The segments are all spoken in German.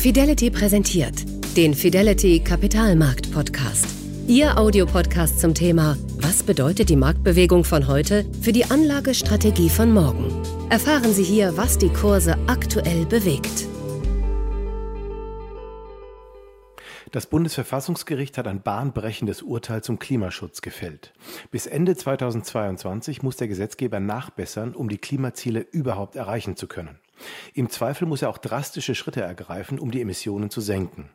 Fidelity präsentiert den Fidelity Kapitalmarkt Podcast. Ihr Audiopodcast zum Thema Was bedeutet die Marktbewegung von heute für die Anlagestrategie von morgen? Erfahren Sie hier, was die Kurse aktuell bewegt. Das Bundesverfassungsgericht hat ein bahnbrechendes Urteil zum Klimaschutz gefällt. Bis Ende 2022 muss der Gesetzgeber nachbessern, um die Klimaziele überhaupt erreichen zu können. Im Zweifel muss er auch drastische Schritte ergreifen, um die Emissionen zu senken.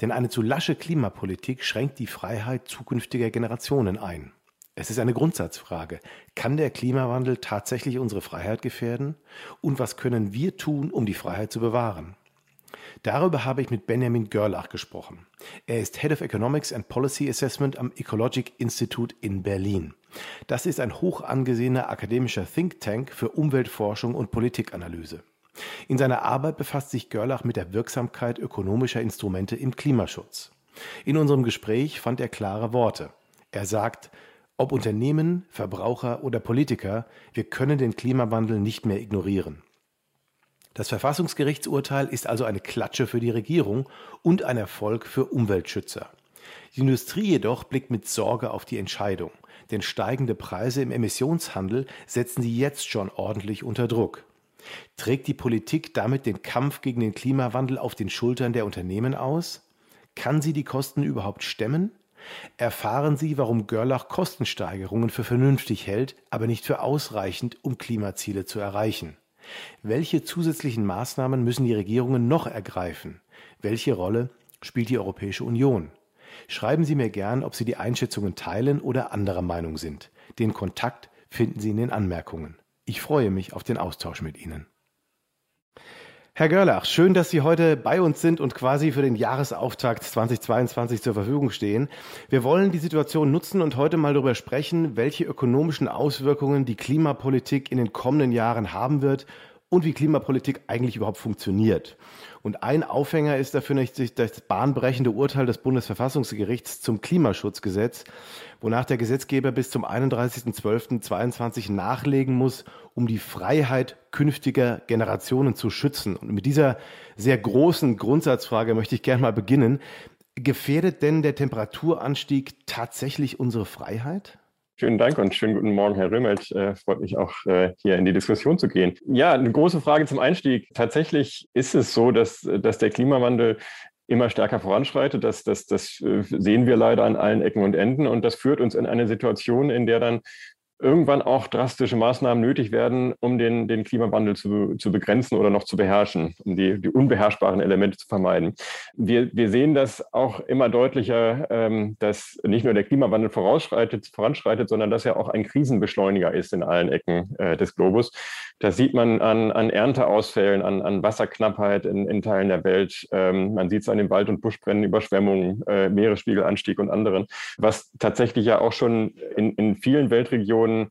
Denn eine zu lasche Klimapolitik schränkt die Freiheit zukünftiger Generationen ein. Es ist eine Grundsatzfrage. Kann der Klimawandel tatsächlich unsere Freiheit gefährden? Und was können wir tun, um die Freiheit zu bewahren? Darüber habe ich mit Benjamin Görlach gesprochen. Er ist Head of Economics and Policy Assessment am Ecologic Institute in Berlin. Das ist ein hoch angesehener akademischer Think Tank für Umweltforschung und Politikanalyse. In seiner Arbeit befasst sich Görlach mit der Wirksamkeit ökonomischer Instrumente im Klimaschutz. In unserem Gespräch fand er klare Worte. Er sagt, ob Unternehmen, Verbraucher oder Politiker, wir können den Klimawandel nicht mehr ignorieren. Das Verfassungsgerichtsurteil ist also eine Klatsche für die Regierung und ein Erfolg für Umweltschützer. Die Industrie jedoch blickt mit Sorge auf die Entscheidung, denn steigende Preise im Emissionshandel setzen sie jetzt schon ordentlich unter Druck. Trägt die Politik damit den Kampf gegen den Klimawandel auf den Schultern der Unternehmen aus? Kann sie die Kosten überhaupt stemmen? Erfahren Sie, warum Görlach Kostensteigerungen für vernünftig hält, aber nicht für ausreichend, um Klimaziele zu erreichen. Welche zusätzlichen Maßnahmen müssen die Regierungen noch ergreifen? Welche Rolle spielt die Europäische Union? Schreiben Sie mir gern, ob Sie die Einschätzungen teilen oder anderer Meinung sind. Den Kontakt finden Sie in den Anmerkungen. Ich freue mich auf den Austausch mit Ihnen. Herr Görlach, schön, dass Sie heute bei uns sind und quasi für den Jahresauftakt 2022 zur Verfügung stehen. Wir wollen die Situation nutzen und heute mal darüber sprechen, welche ökonomischen Auswirkungen die Klimapolitik in den kommenden Jahren haben wird und wie Klimapolitik eigentlich überhaupt funktioniert. Und ein Aufhänger ist dafür nicht das bahnbrechende Urteil des Bundesverfassungsgerichts zum Klimaschutzgesetz, wonach der Gesetzgeber bis zum 31.12.22 nachlegen muss, um die Freiheit künftiger Generationen zu schützen. Und mit dieser sehr großen Grundsatzfrage möchte ich gerne mal beginnen. Gefährdet denn der Temperaturanstieg tatsächlich unsere Freiheit? Schönen Dank und schönen guten Morgen, Herr Römelt. Äh, freut mich auch, äh, hier in die Diskussion zu gehen. Ja, eine große Frage zum Einstieg. Tatsächlich ist es so, dass, dass der Klimawandel immer stärker voranschreitet. Das, das, das äh, sehen wir leider an allen Ecken und Enden. Und das führt uns in eine Situation, in der dann irgendwann auch drastische Maßnahmen nötig werden, um den, den Klimawandel zu, zu begrenzen oder noch zu beherrschen, um die, die unbeherrschbaren Elemente zu vermeiden. Wir, wir sehen das auch immer deutlicher, ähm, dass nicht nur der Klimawandel vorausschreitet, voranschreitet, sondern dass er auch ein Krisenbeschleuniger ist in allen Ecken äh, des Globus. Das sieht man an, an Ernteausfällen, an, an Wasserknappheit in, in Teilen der Welt. Ähm, man sieht es an den Wald- und Buschbränden, Überschwemmungen, äh, Meeresspiegelanstieg und anderen, was tatsächlich ja auch schon in, in vielen Weltregionen Regionen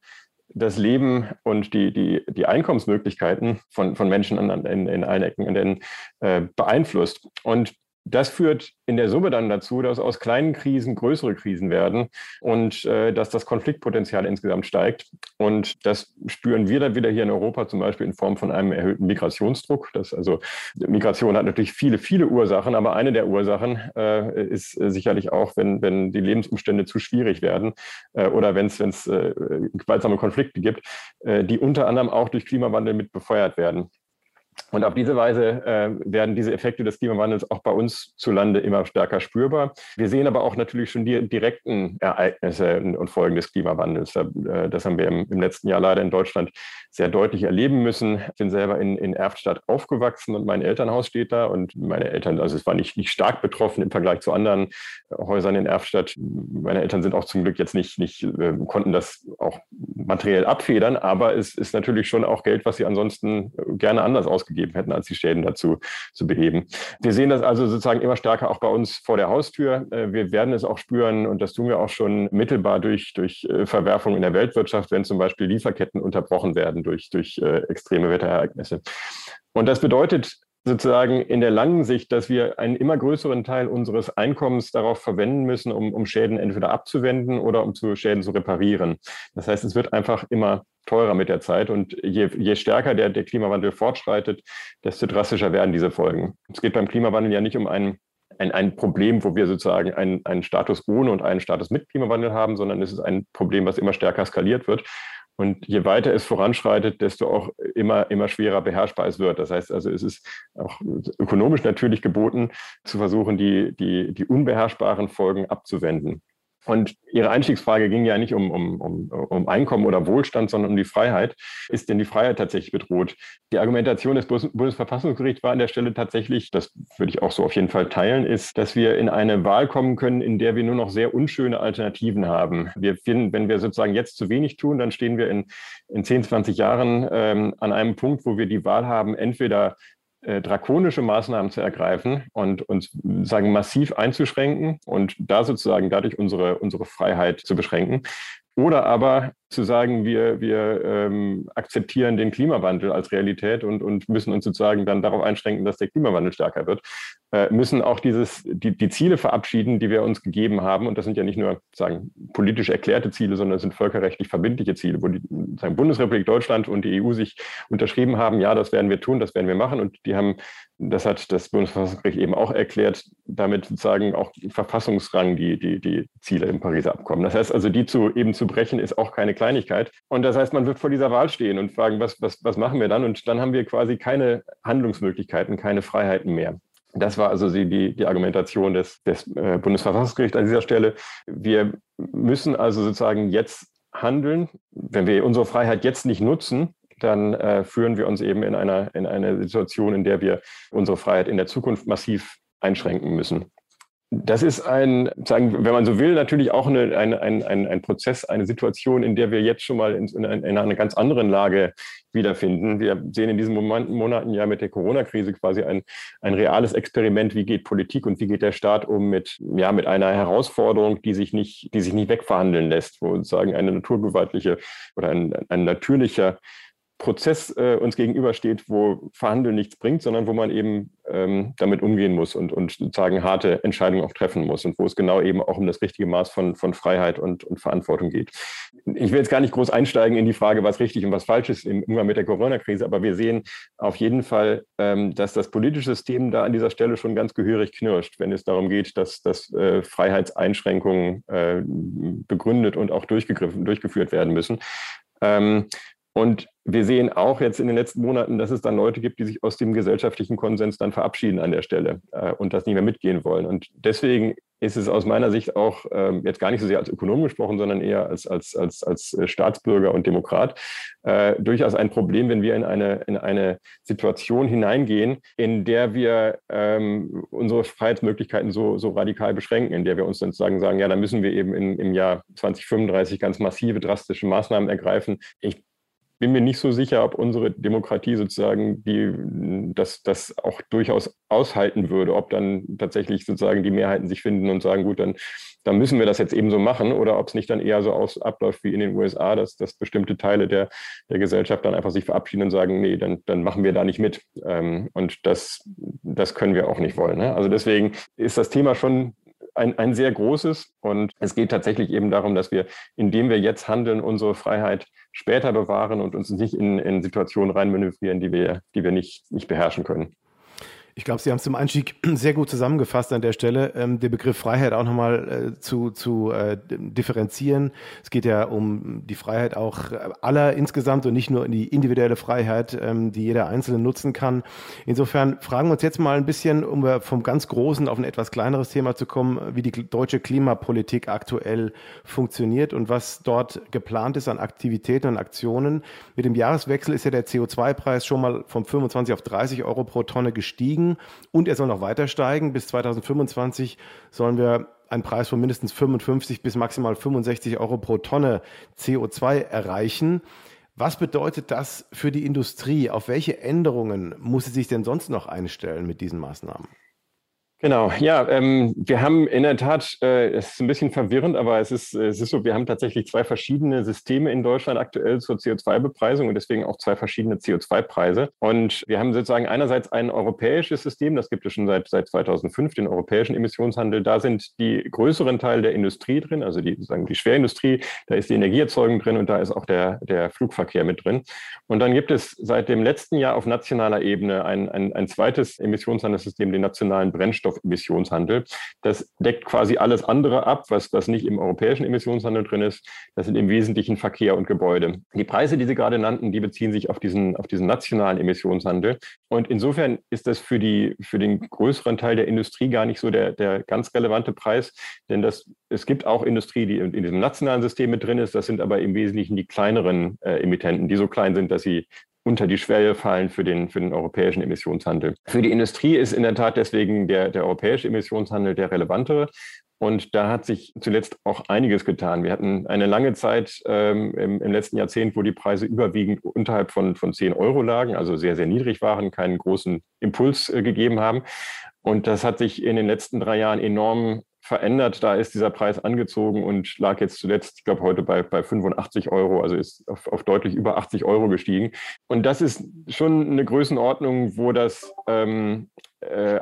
das Leben und die, die, die Einkommensmöglichkeiten von, von Menschen in, in, in allen Ecken äh, beeinflusst. Und das führt in der Summe dann dazu, dass aus kleinen Krisen größere Krisen werden und äh, dass das Konfliktpotenzial insgesamt steigt. Und das spüren wir dann wieder hier in Europa zum Beispiel in Form von einem erhöhten Migrationsdruck. Das also Migration hat natürlich viele, viele Ursachen, aber eine der Ursachen äh, ist äh, sicherlich auch, wenn, wenn die Lebensumstände zu schwierig werden äh, oder wenn es äh, gewaltsame Konflikte gibt, die unter anderem auch durch Klimawandel mit befeuert werden. Und auf diese Weise äh, werden diese Effekte des Klimawandels auch bei uns zu Lande immer stärker spürbar. Wir sehen aber auch natürlich schon die direkten Ereignisse und Folgen des Klimawandels. Äh, das haben wir im, im, letzten Jahr leider in Deutschland sehr deutlich erleben müssen. Ich bin selber in, in Erftstadt aufgewachsen und mein Elternhaus steht da. Und meine Eltern, also es war nicht, nicht stark betroffen im Vergleich zu anderen äh, Häusern in Erftstadt. Meine Eltern sind auch zum Glück jetzt nicht, nicht äh, konnten das auch materiell abfedern, aber es ist natürlich schon auch Geld, was sie ansonsten gerne anders ausgegeben hätten, als die Schäden dazu zu beheben. Wir sehen das also sozusagen immer stärker auch bei uns vor der Haustür. Äh, wir werden es auch spüren und das tun wir auch schon mittelbar durch, durch äh, Verwerfungen in der Weltwirtschaft, wenn zum Beispiel Lieferketten unterbrochen werden durch, durch äh, extreme Wetterereignisse. Und das bedeutet sozusagen in der langen Sicht, dass wir einen immer größeren Teil unseres Einkommens darauf verwenden müssen, um, um Schäden entweder abzuwenden oder um zu Schäden zu reparieren. Das heißt, es wird einfach immer teurer mit der Zeit und je, je stärker der, der Klimawandel fortschreitet, desto drastischer werden diese Folgen. Es geht beim Klimawandel ja nicht um einen ein, ein Problem, wo wir sozusagen einen, einen Status ohne und einen Status mit Klimawandel haben, sondern es ist ein Problem, was immer stärker skaliert wird. Und je weiter es voranschreitet, desto auch immer, immer schwerer beherrschbar es wird. Das heißt also, es ist auch ökonomisch natürlich geboten, zu versuchen, die, die, die unbeherrschbaren Folgen abzuwenden. Und Ihre Einstiegsfrage ging ja nicht um, um, um, um Einkommen oder Wohlstand, sondern um die Freiheit. Ist denn die Freiheit tatsächlich bedroht? Die Argumentation des Bundesverfassungsgerichts war an der Stelle tatsächlich, das würde ich auch so auf jeden Fall teilen, ist, dass wir in eine Wahl kommen können, in der wir nur noch sehr unschöne Alternativen haben. Wir finden, wenn wir sozusagen jetzt zu wenig tun, dann stehen wir in, in 10, 20 Jahren ähm, an einem Punkt, wo wir die Wahl haben, entweder äh, drakonische Maßnahmen zu ergreifen und uns sagen massiv einzuschränken und da sozusagen dadurch unsere, unsere Freiheit zu beschränken. Oder aber zu sagen, wir, wir ähm, akzeptieren den Klimawandel als Realität und, und müssen uns sozusagen dann darauf einschränken, dass der Klimawandel stärker wird, äh, müssen auch dieses, die, die Ziele verabschieden, die wir uns gegeben haben. Und das sind ja nicht nur sagen, politisch erklärte Ziele, sondern es sind völkerrechtlich verbindliche Ziele, wo die sagen, Bundesrepublik Deutschland und die EU sich unterschrieben haben, ja, das werden wir tun, das werden wir machen. Und die haben, das hat das Bundesverfassungsgericht eben auch erklärt, damit sozusagen auch Verfassungsrang die, die, die Ziele im Pariser Abkommen. Das heißt also, die zu eben zu brechen, ist auch keine Kleinigkeit. Und das heißt, man wird vor dieser Wahl stehen und fragen, was, was, was machen wir dann? Und dann haben wir quasi keine Handlungsmöglichkeiten, keine Freiheiten mehr. Das war also die, die Argumentation des, des äh, Bundesverfassungsgerichts an dieser Stelle. Wir müssen also sozusagen jetzt handeln. Wenn wir unsere Freiheit jetzt nicht nutzen, dann äh, führen wir uns eben in einer, in eine Situation, in der wir unsere Freiheit in der Zukunft massiv einschränken müssen. Das ist ein, sagen, wenn man so will, natürlich auch eine, ein, ein, ein, Prozess, eine Situation, in der wir jetzt schon mal in, in, in einer ganz anderen Lage wiederfinden. Wir sehen in diesen Monaten ja mit der Corona-Krise quasi ein, ein reales Experiment, wie geht Politik und wie geht der Staat um mit, ja, mit einer Herausforderung, die sich nicht, die sich nicht wegverhandeln lässt, wo sozusagen eine naturgewaltliche oder ein, ein natürlicher Prozess äh, uns gegenübersteht, wo Verhandeln nichts bringt, sondern wo man eben ähm, damit umgehen muss und, und sozusagen harte Entscheidungen auch treffen muss und wo es genau eben auch um das richtige Maß von, von Freiheit und, und Verantwortung geht. Ich will jetzt gar nicht groß einsteigen in die Frage, was richtig und was falsch ist im Umgang mit der Corona-Krise, aber wir sehen auf jeden Fall, ähm, dass das politische System da an dieser Stelle schon ganz gehörig knirscht, wenn es darum geht, dass, dass äh, Freiheitseinschränkungen äh, begründet und auch durchgegriffen, durchgeführt werden müssen. Ähm, und wir sehen auch jetzt in den letzten Monaten, dass es dann Leute gibt, die sich aus dem gesellschaftlichen Konsens dann verabschieden an der Stelle äh, und das nicht mehr mitgehen wollen. Und deswegen ist es aus meiner Sicht auch ähm, jetzt gar nicht so sehr als Ökonom gesprochen, sondern eher als, als, als, als äh, Staatsbürger und Demokrat äh, durchaus ein Problem, wenn wir in eine, in eine Situation hineingehen, in der wir ähm, unsere Freiheitsmöglichkeiten so, so radikal beschränken, in der wir uns dann sagen, sagen, ja, da müssen wir eben in, im Jahr 2035 ganz massive, drastische Maßnahmen ergreifen. Ich bin mir nicht so sicher, ob unsere Demokratie sozusagen die, das, das auch durchaus aushalten würde, ob dann tatsächlich sozusagen die Mehrheiten sich finden und sagen, gut, dann, dann müssen wir das jetzt eben so machen oder ob es nicht dann eher so aus, abläuft wie in den USA, dass, dass bestimmte Teile der, der Gesellschaft dann einfach sich verabschieden und sagen, nee, dann, dann machen wir da nicht mit. Ähm, und das, das können wir auch nicht wollen. Ne? Also deswegen ist das Thema schon ein, ein sehr großes. Und es geht tatsächlich eben darum, dass wir, indem wir jetzt handeln, unsere Freiheit später bewahren und uns nicht in, in Situationen reinmanövrieren, die wir, die wir nicht, nicht beherrschen können. Ich glaube, Sie haben es zum Einstieg sehr gut zusammengefasst an der Stelle, ähm, den Begriff Freiheit auch nochmal äh, zu, zu äh, differenzieren. Es geht ja um die Freiheit auch aller insgesamt und nicht nur die individuelle Freiheit, ähm, die jeder Einzelne nutzen kann. Insofern fragen wir uns jetzt mal ein bisschen, um vom ganz großen auf ein etwas kleineres Thema zu kommen, wie die deutsche Klimapolitik aktuell funktioniert und was dort geplant ist an Aktivitäten und Aktionen. Mit dem Jahreswechsel ist ja der CO2-Preis schon mal von 25 auf 30 Euro pro Tonne gestiegen steigen und er soll noch weiter steigen. Bis 2025 sollen wir einen Preis von mindestens 55 bis maximal 65 Euro pro Tonne CO2 erreichen. Was bedeutet das für die Industrie? Auf welche Änderungen muss sie sich denn sonst noch einstellen mit diesen Maßnahmen? Genau, ja, ähm, wir haben in der Tat, äh, es ist ein bisschen verwirrend, aber es ist, es ist so, wir haben tatsächlich zwei verschiedene Systeme in Deutschland aktuell zur CO2-Bepreisung und deswegen auch zwei verschiedene CO2-Preise. Und wir haben sozusagen einerseits ein europäisches System, das gibt es schon seit, seit 2005, den europäischen Emissionshandel. Da sind die größeren Teile der Industrie drin, also die, sozusagen die Schwerindustrie, da ist die Energieerzeugung drin und da ist auch der, der Flugverkehr mit drin. Und dann gibt es seit dem letzten Jahr auf nationaler Ebene ein, ein, ein zweites Emissionshandelssystem, den nationalen Brennstoff Emissionshandel. Das deckt quasi alles andere ab, was, was nicht im europäischen Emissionshandel drin ist. Das sind im Wesentlichen Verkehr und Gebäude. Die Preise, die Sie gerade nannten, die beziehen sich auf diesen, auf diesen nationalen Emissionshandel. Und insofern ist das für, die, für den größeren Teil der Industrie gar nicht so der, der ganz relevante Preis, denn das, es gibt auch Industrie, die in, in diesem nationalen System mit drin ist. Das sind aber im Wesentlichen die kleineren äh, Emittenten, die so klein sind, dass sie unter die Schwelle fallen für den, für den europäischen Emissionshandel. Für die Industrie ist in der Tat deswegen der, der europäische Emissionshandel der relevantere. Und da hat sich zuletzt auch einiges getan. Wir hatten eine lange Zeit ähm, im, im, letzten Jahrzehnt, wo die Preise überwiegend unterhalb von, von 10 Euro lagen, also sehr, sehr niedrig waren, keinen großen Impuls äh, gegeben haben. Und das hat sich in den letzten drei Jahren enorm verändert. Da ist dieser Preis angezogen und lag jetzt zuletzt, ich glaube, heute bei, bei 85 Euro, also ist auf, auf deutlich über 80 Euro gestiegen. Und das ist schon eine Größenordnung, wo das ähm, äh,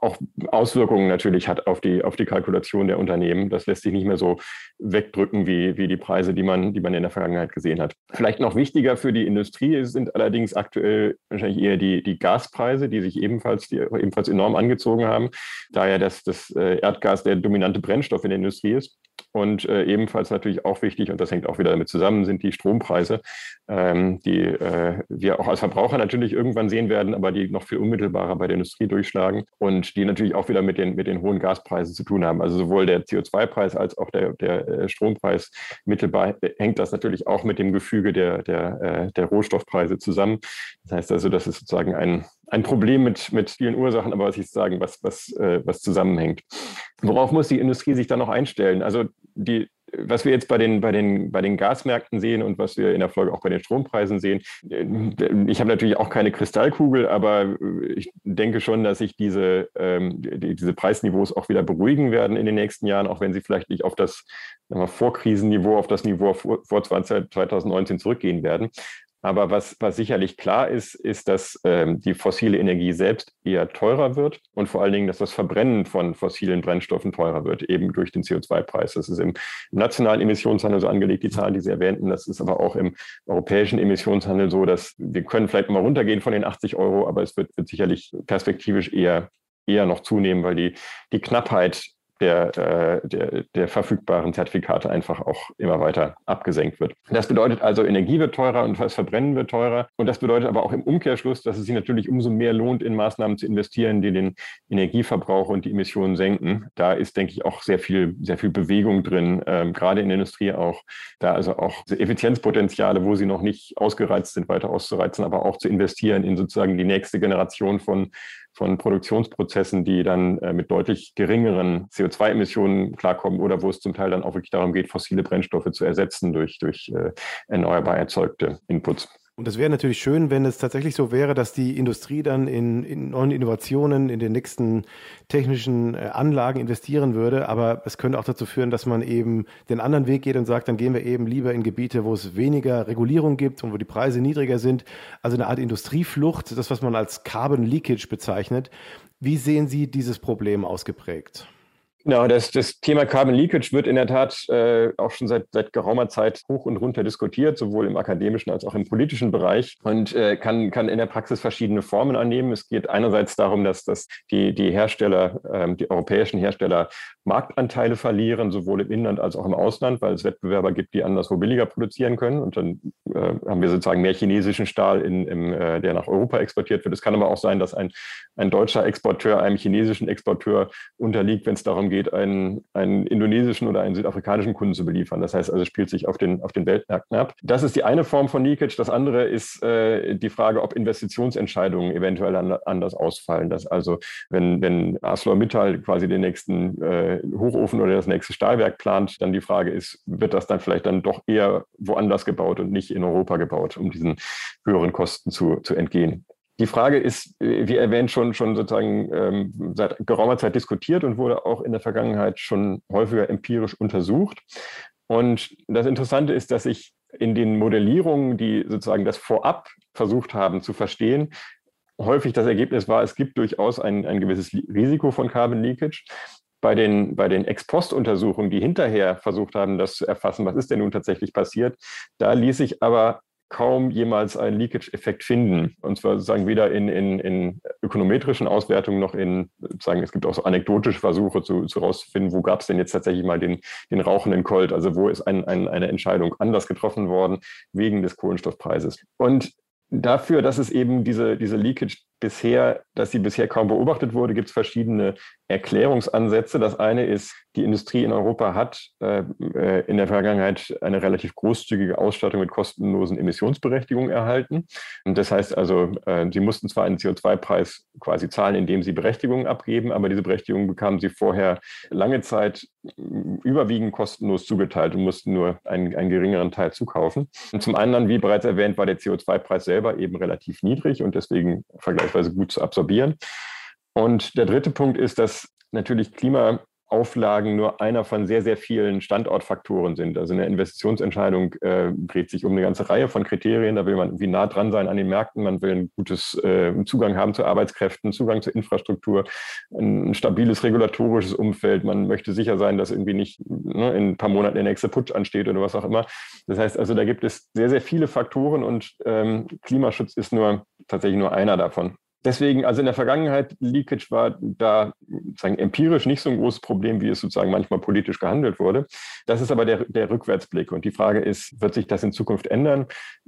auch Auswirkungen natürlich hat auf die, auf die Kalkulation der Unternehmen. Das lässt sich nicht mehr so wegdrücken wie, wie die Preise, die man, die man in der Vergangenheit gesehen hat. Vielleicht noch wichtiger für die Industrie sind allerdings aktuell wahrscheinlich eher die, die Gaspreise, die sich ebenfalls, die ebenfalls enorm angezogen haben, da ja das, das äh, Erdgas der dominante Brennstoff in der Industrie ist. Und äh, ebenfalls natürlich auch wichtig, und das hängt auch wieder damit zusammen, sind die Strompreise, ähm, die äh, wir auch als Verbraucher natürlich irgendwann sehen werden, aber die noch viel unmittelbarer bei der Industrie durchschlagen und die natürlich auch wieder mit den, mit den hohen Gaspreisen zu tun haben. Also sowohl der CO2-Preis als auch der, der äh, Strompreis mittelbar hängt das natürlich auch mit dem Gefüge der, der, äh, der Rohstoffpreise zusammen. Das heißt also, das ist sozusagen ein, ein Problem mit, mit vielen Ursachen, aber was ich sagen, was, was, äh, was zusammenhängt. Worauf muss die Industrie sich dann noch einstellen? Also die, was wir jetzt bei den, bei, den, bei den Gasmärkten sehen und was wir in der Folge auch bei den Strompreisen sehen, äh, ich habe natürlich auch keine Kristallkugel, aber ich denke schon, dass sich diese, ähm, die, diese Preisniveaus auch wieder beruhigen werden in den nächsten Jahren, auch wenn sie vielleicht nicht auf das Vorkrisenniveau, auf das Niveau vor, vor 20, 2019 zurückgehen werden. Aber was, was sicherlich klar ist, ist, dass ähm, die fossile Energie selbst eher teurer wird und vor allen Dingen, dass das Verbrennen von fossilen Brennstoffen teurer wird, eben durch den CO2-Preis. Das ist im nationalen Emissionshandel so angelegt, die Zahlen, die Sie erwähnten. Das ist aber auch im europäischen Emissionshandel so, dass wir können vielleicht mal runtergehen von den 80 Euro, aber es wird, wird sicherlich perspektivisch eher eher noch zunehmen, weil die, die Knappheit der, äh, der, der verfügbaren Zertifikate einfach auch immer weiter abgesenkt wird. Das bedeutet also, Energie wird teurer und das Verbrennen wird teurer. Und das bedeutet aber auch im Umkehrschluss, dass es sich natürlich umso mehr lohnt, in Maßnahmen zu investieren, die den Energieverbrauch und die Emissionen senken. Da ist, denke ich, auch sehr viel, sehr viel Bewegung drin, ähm, gerade in der Industrie auch. Da also auch Effizienzpotenziale, wo sie noch nicht ausgereizt sind, weiter auszureizen, aber auch zu investieren in sozusagen die nächste Generation von von Produktionsprozessen, die dann äh, mit deutlich geringeren CO2-Emissionen klarkommen oder wo es zum Teil dann auch wirklich darum geht, fossile Brennstoffe zu ersetzen durch, durch äh, erneuerbar erzeugte Inputs. Und es wäre natürlich schön, wenn es tatsächlich so wäre, dass die Industrie dann in, in neuen Innovationen, in den nächsten technischen äh, Anlagen investieren würde. Aber es könnte auch dazu führen, dass man eben den anderen Weg geht und sagt, dann gehen wir eben lieber in Gebiete, wo es weniger Regulierung gibt und wo die Preise niedriger sind. Also eine Art Industrieflucht, das, was man als Carbon Leakage bezeichnet. Wie sehen Sie dieses Problem ausgeprägt? Genau, das, das Thema Carbon Leakage wird in der Tat äh, auch schon seit, seit geraumer Zeit hoch und runter diskutiert, sowohl im akademischen als auch im politischen Bereich und äh, kann, kann in der Praxis verschiedene Formen annehmen. Es geht einerseits darum, dass, dass die, die Hersteller, ähm, die europäischen Hersteller Marktanteile verlieren, sowohl im Inland als auch im Ausland, weil es Wettbewerber gibt, die anderswo billiger produzieren können. Und dann äh, haben wir sozusagen mehr chinesischen Stahl, in, im, äh, der nach Europa exportiert wird. Es kann aber auch sein, dass ein, ein deutscher Exporteur einem chinesischen Exporteur unterliegt, wenn es darum geht, einen, einen indonesischen oder einen südafrikanischen Kunden zu beliefern. Das heißt also, spielt sich auf den, auf den Weltmärkten ab. Das ist die eine Form von Leakage. Das andere ist äh, die Frage, ob Investitionsentscheidungen eventuell an, anders ausfallen. Dass also, wenn, wenn ArcelorMittal quasi den nächsten äh, Hochofen oder das nächste Stahlwerk plant, dann die Frage ist, wird das dann vielleicht dann doch eher woanders gebaut und nicht in Europa gebaut, um diesen höheren Kosten zu, zu entgehen. Die Frage ist, wie erwähnt, schon, schon sozusagen ähm, seit geraumer Zeit diskutiert und wurde auch in der Vergangenheit schon häufiger empirisch untersucht. Und das Interessante ist, dass sich in den Modellierungen, die sozusagen das vorab versucht haben zu verstehen, häufig das Ergebnis war, es gibt durchaus ein, ein gewisses Risiko von Carbon Leakage. Bei den, bei den Ex-Post-Untersuchungen, die hinterher versucht haben, das zu erfassen, was ist denn nun tatsächlich passiert, da ließ sich aber kaum jemals einen Leakage-Effekt finden. Und zwar sozusagen weder in, in, in ökonometrischen Auswertungen noch in, sagen, es gibt auch so anekdotische Versuche zu, zu rauszufinden, wo gab es denn jetzt tatsächlich mal den, den rauchenden Colt, also wo ist ein, ein, eine Entscheidung anders getroffen worden wegen des Kohlenstoffpreises. Und dafür, dass es eben diese, diese Leakage bisher, dass sie bisher kaum beobachtet wurde, gibt es verschiedene Erklärungsansätze. Das eine ist, die Industrie in Europa hat äh, äh, in der Vergangenheit eine relativ großzügige Ausstattung mit kostenlosen Emissionsberechtigungen erhalten. Und das heißt also, äh, sie mussten zwar einen CO2-Preis quasi zahlen, indem sie Berechtigungen abgeben, aber diese Berechtigungen bekamen sie vorher lange Zeit überwiegend kostenlos zugeteilt und mussten nur einen, einen geringeren Teil zukaufen. Und zum anderen, wie bereits erwähnt, war der CO2-Preis selber eben relativ niedrig und deswegen vergleichsweise vergleichsweise gut zu absorbieren. Und der dritte Punkt ist, dass natürlich Klima Auflagen nur einer von sehr, sehr vielen Standortfaktoren sind. Also eine Investitionsentscheidung äh, dreht sich um eine ganze Reihe von Kriterien. Da will man irgendwie nah dran sein an den Märkten, man will einen gutes äh, Zugang haben zu Arbeitskräften, Zugang zur Infrastruktur, ein stabiles regulatorisches Umfeld. Man möchte sicher sein, dass irgendwie nicht ne, in ein paar Monaten der nächste Putsch ansteht oder was auch immer. Das heißt also, da gibt es sehr, sehr viele Faktoren und ähm, Klimaschutz ist nur tatsächlich nur einer davon. Deswegen, also in der Vergangenheit, Leakage war da sozusagen empirisch nicht so ein großes Problem, wie es sozusagen manchmal politisch gehandelt wurde. Das ist aber der, der Rückwärtsblick. Und die Frage ist, wird sich das in Zukunft ändern?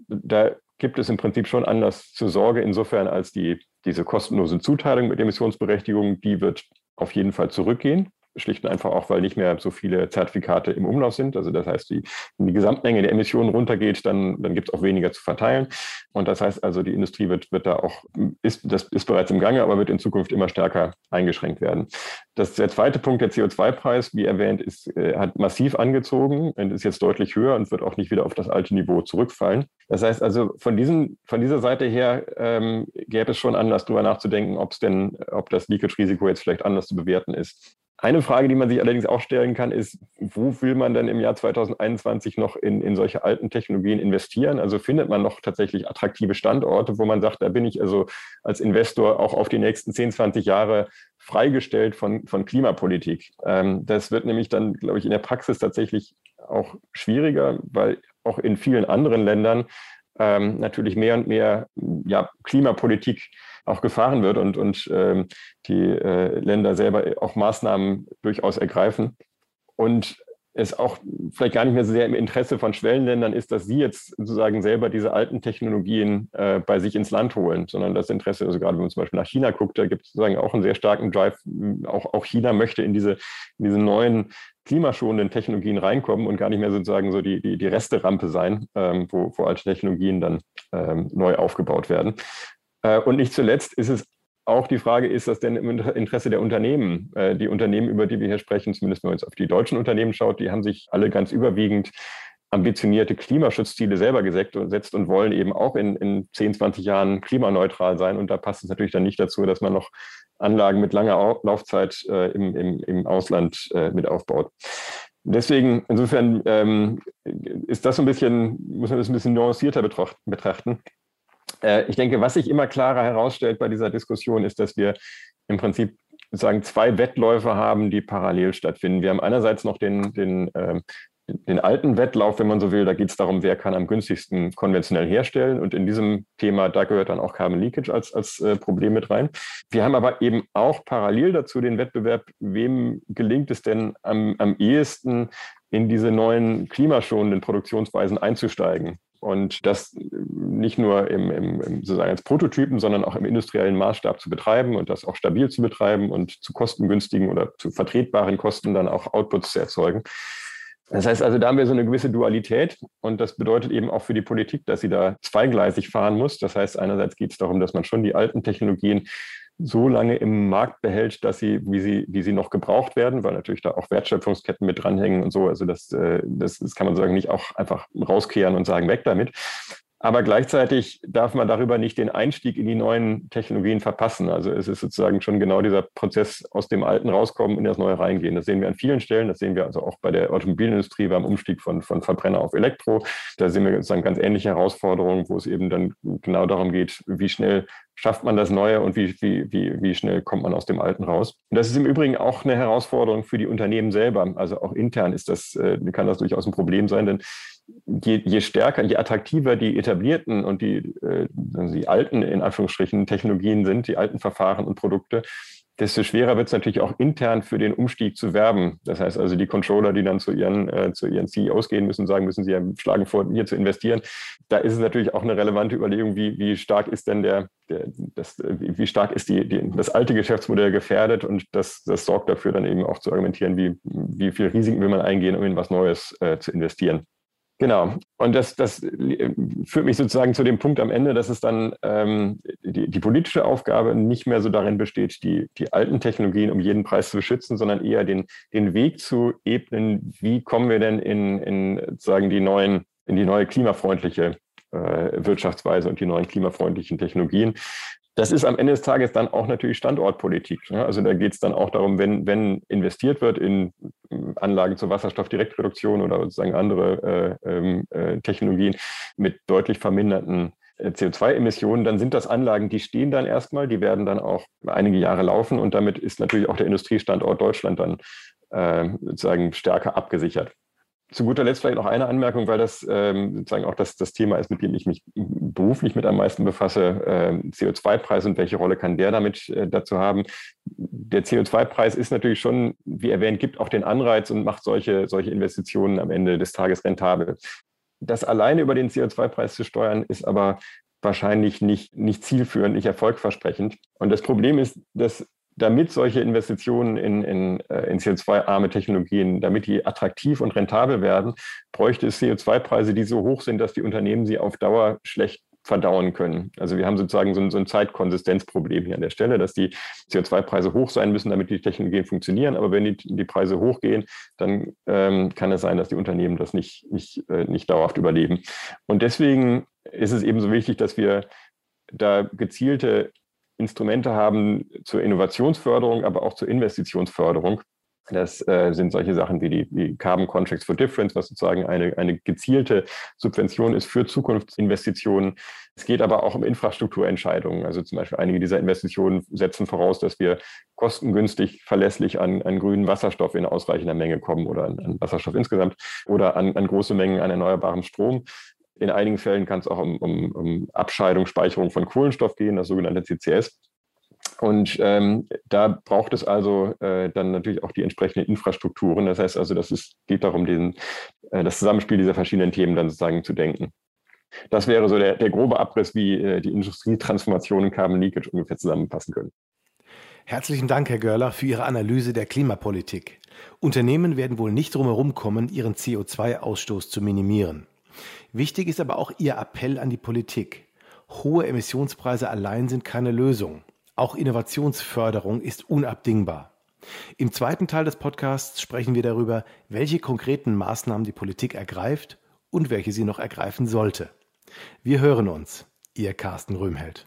Da gibt es im Prinzip schon Anlass zur Sorge, insofern als die, diese kostenlose Zuteilung mit Emissionsberechtigungen, die wird auf jeden Fall zurückgehen schlicht und einfach auch, weil nicht mehr so viele Zertifikate im Umlauf sind. Also das heißt, die, wenn die Gesamtmenge der Emissionen runtergeht, dann, dann gibt es auch weniger zu verteilen. Und das heißt also, die Industrie wird, wird da auch, ist, das ist bereits im Gange, aber wird in Zukunft immer stärker eingeschränkt werden. Das, der zweite Punkt, der CO2-Preis, wie erwähnt, ist, äh, hat massiv angezogen und ist jetzt deutlich höher und wird auch nicht wieder auf das alte Niveau zurückfallen. Das heißt also, von, diesem, von dieser Seite her ähm, gäbe es schon Anlass, darüber nachzudenken, ob es denn, ob das Leakage-Risiko jetzt vielleicht anders zu bewerten ist. Eine Frage, die man sich allerdings auch stellen kann, ist, wo will man denn im Jahr 2021 noch in, in solche alten Technologien investieren? Also findet man noch tatsächlich attraktive Standorte, wo man sagt, da bin ich also als Investor auch auf die nächsten 10, 20 Jahre freigestellt von, von Klimapolitik. Ähm, das wird nämlich dann, glaube ich, in der Praxis tatsächlich auch schwieriger, weil auch in vielen anderen Ländern ähm, natürlich mehr und mehr ja, Klimapolitik auch gefahren wird und, und ähm, die äh, Länder selber auch Maßnahmen durchaus ergreifen. Und es auch vielleicht gar nicht mehr so sehr im Interesse von Schwellenländern ist, dass sie jetzt sozusagen selber diese alten Technologien äh, bei sich ins Land holen, sondern das Interesse, also gerade wenn man zum Beispiel nach China guckt, da gibt es sozusagen auch einen sehr starken Drive. Auch, auch China möchte in diese, in diese neuen klimaschonenden Technologien reinkommen und gar nicht mehr sozusagen so die, die, die Resterampe sein, ähm, wo, wo alte Technologien dann ähm, neu aufgebaut werden. Äh, und nicht zuletzt ist es auch die Frage, ist das denn im Interesse der Unternehmen? Äh, die Unternehmen, über die wir hier sprechen, zumindest wenn man jetzt auf die deutschen Unternehmen schaut, die haben sich alle ganz überwiegend ambitionierte Klimaschutzziele selber gesetzt und wollen eben auch in, in 10, 20 Jahren klimaneutral sein. Und da passt es natürlich dann nicht dazu, dass man noch Anlagen mit langer Laufzeit äh, im, im, im Ausland äh, mit aufbaut. Deswegen, insofern ähm, ist das so ein bisschen, muss man das ein bisschen nuancierter betrachten. Äh, ich denke, was sich immer klarer herausstellt bei dieser Diskussion, ist, dass wir im Prinzip sagen zwei Wettläufe haben, die parallel stattfinden. Wir haben einerseits noch den, den, äh, den alten Wettlauf, wenn man so will. Da geht es darum, wer kann am günstigsten konventionell herstellen. Und in diesem Thema, da gehört dann auch Carbon Leakage als, als äh, Problem mit rein. Wir haben aber eben auch parallel dazu den Wettbewerb, wem gelingt es denn am, am ehesten, in diese neuen klimaschonenden Produktionsweisen einzusteigen. Und das nicht nur im, im, im, sozusagen als Prototypen, sondern auch im industriellen Maßstab zu betreiben und das auch stabil zu betreiben und zu kostengünstigen oder zu vertretbaren Kosten dann auch Outputs zu erzeugen. Das heißt also, da haben wir so eine gewisse Dualität und das bedeutet eben auch für die Politik, dass sie da zweigleisig fahren muss. Das heißt, einerseits geht es darum, dass man schon die alten Technologien so lange im Markt behält, dass sie, wie sie, wie sie noch gebraucht werden, weil natürlich da auch Wertschöpfungsketten mit dranhängen und so. Also das, äh, das, das kann man sagen, nicht auch einfach rauskehren und sagen, weg damit. Aber gleichzeitig darf man darüber nicht den Einstieg in die neuen Technologien verpassen. Also es ist sozusagen schon genau dieser Prozess aus dem Alten rauskommen in das Neue reingehen. Das sehen wir an vielen Stellen. Das sehen wir also auch bei der Automobilindustrie beim Umstieg von, von Verbrenner auf Elektro. Da sehen wir sozusagen ganz ähnliche Herausforderungen, wo es eben dann genau darum geht, wie schnell schafft man das Neue und wie, wie, wie, wie schnell kommt man aus dem Alten raus. Und das ist im Übrigen auch eine Herausforderung für die Unternehmen selber. Also auch intern ist das, äh, kann das durchaus ein Problem sein, denn je, je stärker, je attraktiver die etablierten und die, äh, die alten, in Anführungsstrichen, Technologien sind, die alten Verfahren und Produkte, desto schwerer wird es natürlich auch intern für den Umstieg zu werben. Das heißt also, die Controller, die dann zu ihren, äh, zu ihren CEOs gehen müssen, sagen müssen, sie schlagen vor, hier zu investieren. Da ist es natürlich auch eine relevante Überlegung, wie, wie stark ist denn der, der das, wie stark ist die, die, das alte Geschäftsmodell gefährdet und das, das sorgt dafür dann eben auch zu argumentieren, wie, wie viel Risiken will man eingehen, um in was Neues äh, zu investieren. Genau. Und das, das führt mich sozusagen zu dem Punkt am Ende, dass es dann ähm, die, die, politische Aufgabe nicht mehr so darin besteht, die, die alten Technologien um jeden Preis zu beschützen, sondern eher den, den Weg zu ebnen, wie kommen wir denn in, in sozusagen die neuen, in die neue klimafreundliche äh, Wirtschaftsweise und die neuen klimafreundlichen Technologien. Das ist am Ende des Tages dann auch natürlich Standortpolitik. Ne? Also da geht es dann auch darum, wenn, wenn investiert wird in Anlagen zur Wasserstoffdirektreduktion oder sozusagen andere äh, ähm, äh, Technologien mit deutlich verminderten äh, CO2-Emissionen, dann sind das Anlagen, die stehen dann erstmal, die werden dann auch einige Jahre laufen und damit ist natürlich auch der Industriestandort Deutschland dann äh, sozusagen stärker abgesichert zu guter Letzt vielleicht noch eine Anmerkung, weil das ähm, sozusagen auch das, das Thema ist, mit dem ich mich beruflich mit am meisten befasse, äh, CO2-Preis und welche Rolle kann der damit äh, dazu haben. Der CO2-Preis ist natürlich schon, wie erwähnt, gibt auch den Anreiz und macht solche, solche Investitionen am Ende des Tages rentabel. Das alleine über den CO2-Preis zu steuern, ist aber wahrscheinlich nicht, nicht zielführend, nicht erfolgversprechend. Und das Problem ist, dass damit solche Investitionen in, in, äh, in CO2-arme Technologien, damit die attraktiv und rentabel werden, bräuchte es CO2-Preise, die so hoch sind, dass die Unternehmen sie auf Dauer schlecht verdauen können. Also wir haben sozusagen so ein, so ein Zeitkonsistenzproblem hier an der Stelle, dass die CO2-Preise hoch sein müssen, damit die Technologien funktionieren. Aber wenn die, die Preise hochgehen, dann ähm, kann es sein, dass die Unternehmen das nicht, nicht, äh, nicht dauerhaft überleben. Und deswegen ist es eben so wichtig, dass wir da gezielte Instrumente haben zur Innovationsförderung, aber auch zur Investitionsförderung. Das äh, sind solche Sachen wie die wie Carbon Contracts for Difference, was sozusagen eine, eine gezielte Subvention ist für Zukunftsinvestitionen. Es geht aber auch um Infrastrukturentscheidungen. Also zum Beispiel einige dieser Investitionen setzen voraus, dass wir kostengünstig, verlässlich an, an grünen Wasserstoff in ausreichender Menge kommen oder an, an Wasserstoff insgesamt oder an, an große Mengen an erneuerbarem Strom. In einigen Fällen kann es auch um, um, um Abscheidung, Speicherung von Kohlenstoff gehen, das sogenannte CCS. Und ähm, da braucht es also äh, dann natürlich auch die entsprechenden Infrastrukturen. Das heißt also, es geht darum, den, äh, das Zusammenspiel dieser verschiedenen Themen dann sozusagen zu denken. Das wäre so der, der grobe Abriss, wie äh, die Industrietransformation in Carbon Leakage ungefähr zusammenpassen können. Herzlichen Dank, Herr Görler, für Ihre Analyse der Klimapolitik. Unternehmen werden wohl nicht drumherum kommen, ihren CO2-Ausstoß zu minimieren. Wichtig ist aber auch Ihr Appell an die Politik. Hohe Emissionspreise allein sind keine Lösung. Auch Innovationsförderung ist unabdingbar. Im zweiten Teil des Podcasts sprechen wir darüber, welche konkreten Maßnahmen die Politik ergreift und welche sie noch ergreifen sollte. Wir hören uns. Ihr Carsten Röhmheld.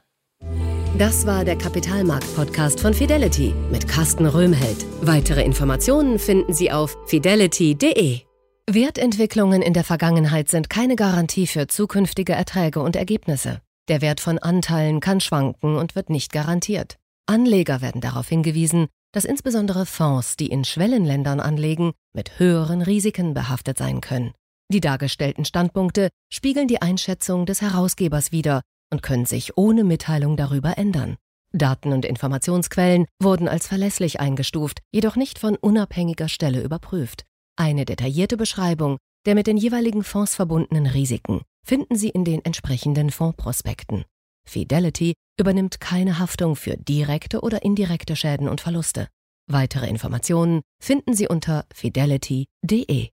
Das war der Kapitalmarkt-Podcast von Fidelity mit Carsten Röhmheld. Weitere Informationen finden Sie auf fidelity.de. Wertentwicklungen in der Vergangenheit sind keine Garantie für zukünftige Erträge und Ergebnisse. Der Wert von Anteilen kann schwanken und wird nicht garantiert. Anleger werden darauf hingewiesen, dass insbesondere Fonds, die in Schwellenländern anlegen, mit höheren Risiken behaftet sein können. Die dargestellten Standpunkte spiegeln die Einschätzung des Herausgebers wider und können sich ohne Mitteilung darüber ändern. Daten und Informationsquellen wurden als verlässlich eingestuft, jedoch nicht von unabhängiger Stelle überprüft. Eine detaillierte Beschreibung der mit den jeweiligen Fonds verbundenen Risiken finden Sie in den entsprechenden Fondsprospekten. Fidelity übernimmt keine Haftung für direkte oder indirekte Schäden und Verluste. Weitere Informationen finden Sie unter fidelity.de.